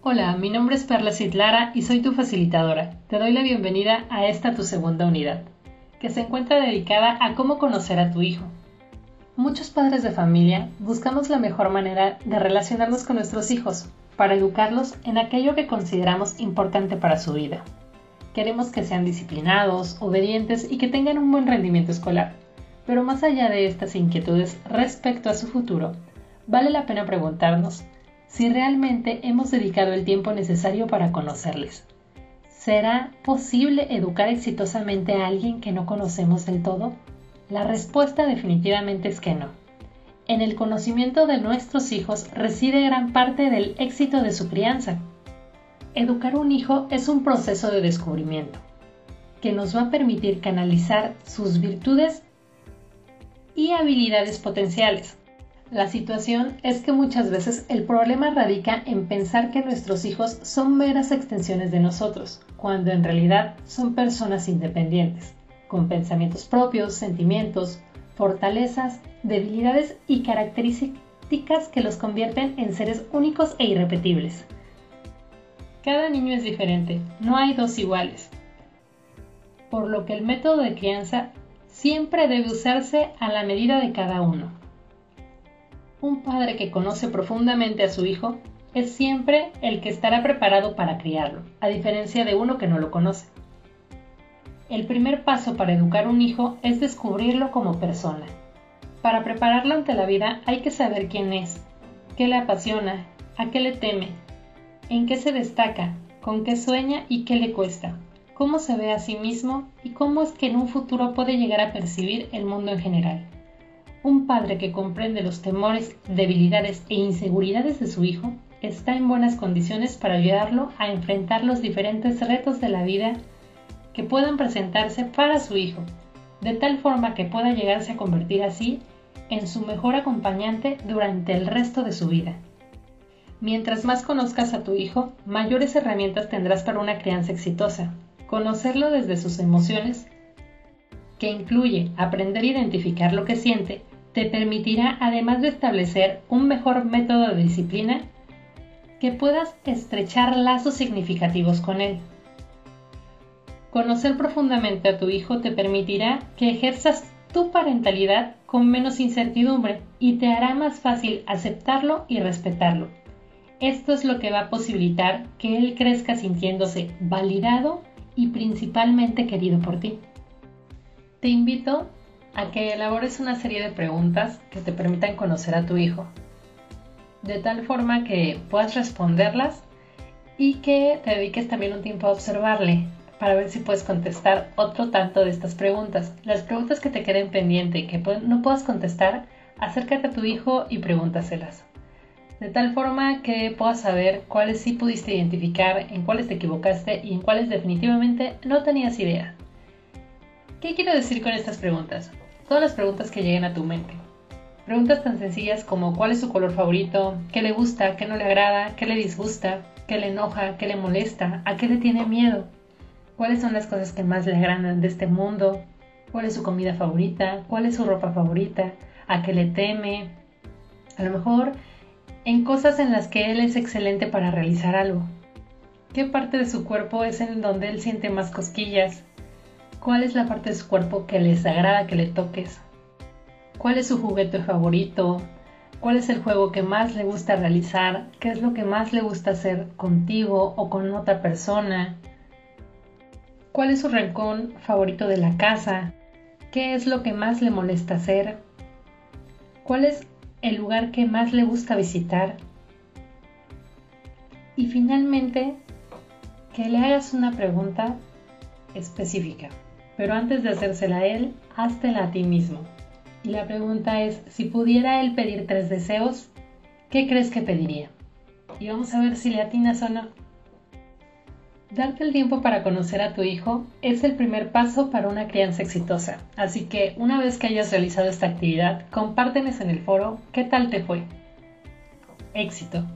Hola, mi nombre es Perla Citlara y soy tu facilitadora. Te doy la bienvenida a esta tu segunda unidad, que se encuentra dedicada a cómo conocer a tu hijo. Muchos padres de familia buscamos la mejor manera de relacionarnos con nuestros hijos para educarlos en aquello que consideramos importante para su vida. Queremos que sean disciplinados, obedientes y que tengan un buen rendimiento escolar. Pero más allá de estas inquietudes respecto a su futuro, vale la pena preguntarnos si realmente hemos dedicado el tiempo necesario para conocerles. ¿Será posible educar exitosamente a alguien que no conocemos del todo? La respuesta definitivamente es que no. En el conocimiento de nuestros hijos reside gran parte del éxito de su crianza. Educar un hijo es un proceso de descubrimiento que nos va a permitir canalizar sus virtudes y habilidades potenciales la situación es que muchas veces el problema radica en pensar que nuestros hijos son meras extensiones de nosotros, cuando en realidad son personas independientes, con pensamientos propios, sentimientos, fortalezas, debilidades y características que los convierten en seres únicos e irrepetibles. Cada niño es diferente, no hay dos iguales, por lo que el método de crianza siempre debe usarse a la medida de cada uno. Un padre que conoce profundamente a su hijo es siempre el que estará preparado para criarlo, a diferencia de uno que no lo conoce. El primer paso para educar un hijo es descubrirlo como persona. Para prepararlo ante la vida hay que saber quién es, qué le apasiona, a qué le teme, en qué se destaca, con qué sueña y qué le cuesta, cómo se ve a sí mismo y cómo es que en un futuro puede llegar a percibir el mundo en general. Un padre que comprende los temores, debilidades e inseguridades de su hijo está en buenas condiciones para ayudarlo a enfrentar los diferentes retos de la vida que puedan presentarse para su hijo, de tal forma que pueda llegarse a convertir así en su mejor acompañante durante el resto de su vida. Mientras más conozcas a tu hijo, mayores herramientas tendrás para una crianza exitosa. Conocerlo desde sus emociones, que incluye aprender a identificar lo que siente, te permitirá, además de establecer un mejor método de disciplina, que puedas estrechar lazos significativos con él. Conocer profundamente a tu hijo te permitirá que ejerzas tu parentalidad con menos incertidumbre y te hará más fácil aceptarlo y respetarlo. Esto es lo que va a posibilitar que él crezca sintiéndose validado y principalmente querido por ti. Te invito a que elabores una serie de preguntas que te permitan conocer a tu hijo, de tal forma que puedas responderlas y que te dediques también un tiempo a observarle para ver si puedes contestar otro tanto de estas preguntas. Las preguntas que te queden pendientes y que no puedas contestar, acércate a tu hijo y pregúntaselas. De tal forma que puedas saber cuáles sí pudiste identificar, en cuáles te equivocaste y en cuáles definitivamente no tenías idea. ¿Qué quiero decir con estas preguntas? Todas las preguntas que lleguen a tu mente. Preguntas tan sencillas como cuál es su color favorito, qué le gusta, qué no le agrada, qué le disgusta, qué le enoja, qué le molesta, a qué le tiene miedo, cuáles son las cosas que más le agradan de este mundo, cuál es su comida favorita, cuál es su ropa favorita, a qué le teme. A lo mejor en cosas en las que él es excelente para realizar algo. ¿Qué parte de su cuerpo es en donde él siente más cosquillas? ¿Cuál es la parte de su cuerpo que les agrada que le toques? ¿Cuál es su juguete favorito? ¿Cuál es el juego que más le gusta realizar? ¿Qué es lo que más le gusta hacer contigo o con otra persona? ¿Cuál es su rincón favorito de la casa? ¿Qué es lo que más le molesta hacer? ¿Cuál es el lugar que más le gusta visitar? Y finalmente, que le hagas una pregunta específica. Pero antes de hacérsela a él, háztela a ti mismo. Y la pregunta es, si pudiera él pedir tres deseos, ¿qué crees que pediría? Y vamos a ver si le atinas o no. Darte el tiempo para conocer a tu hijo es el primer paso para una crianza exitosa. Así que una vez que hayas realizado esta actividad, compártenos en el foro qué tal te fue. Éxito.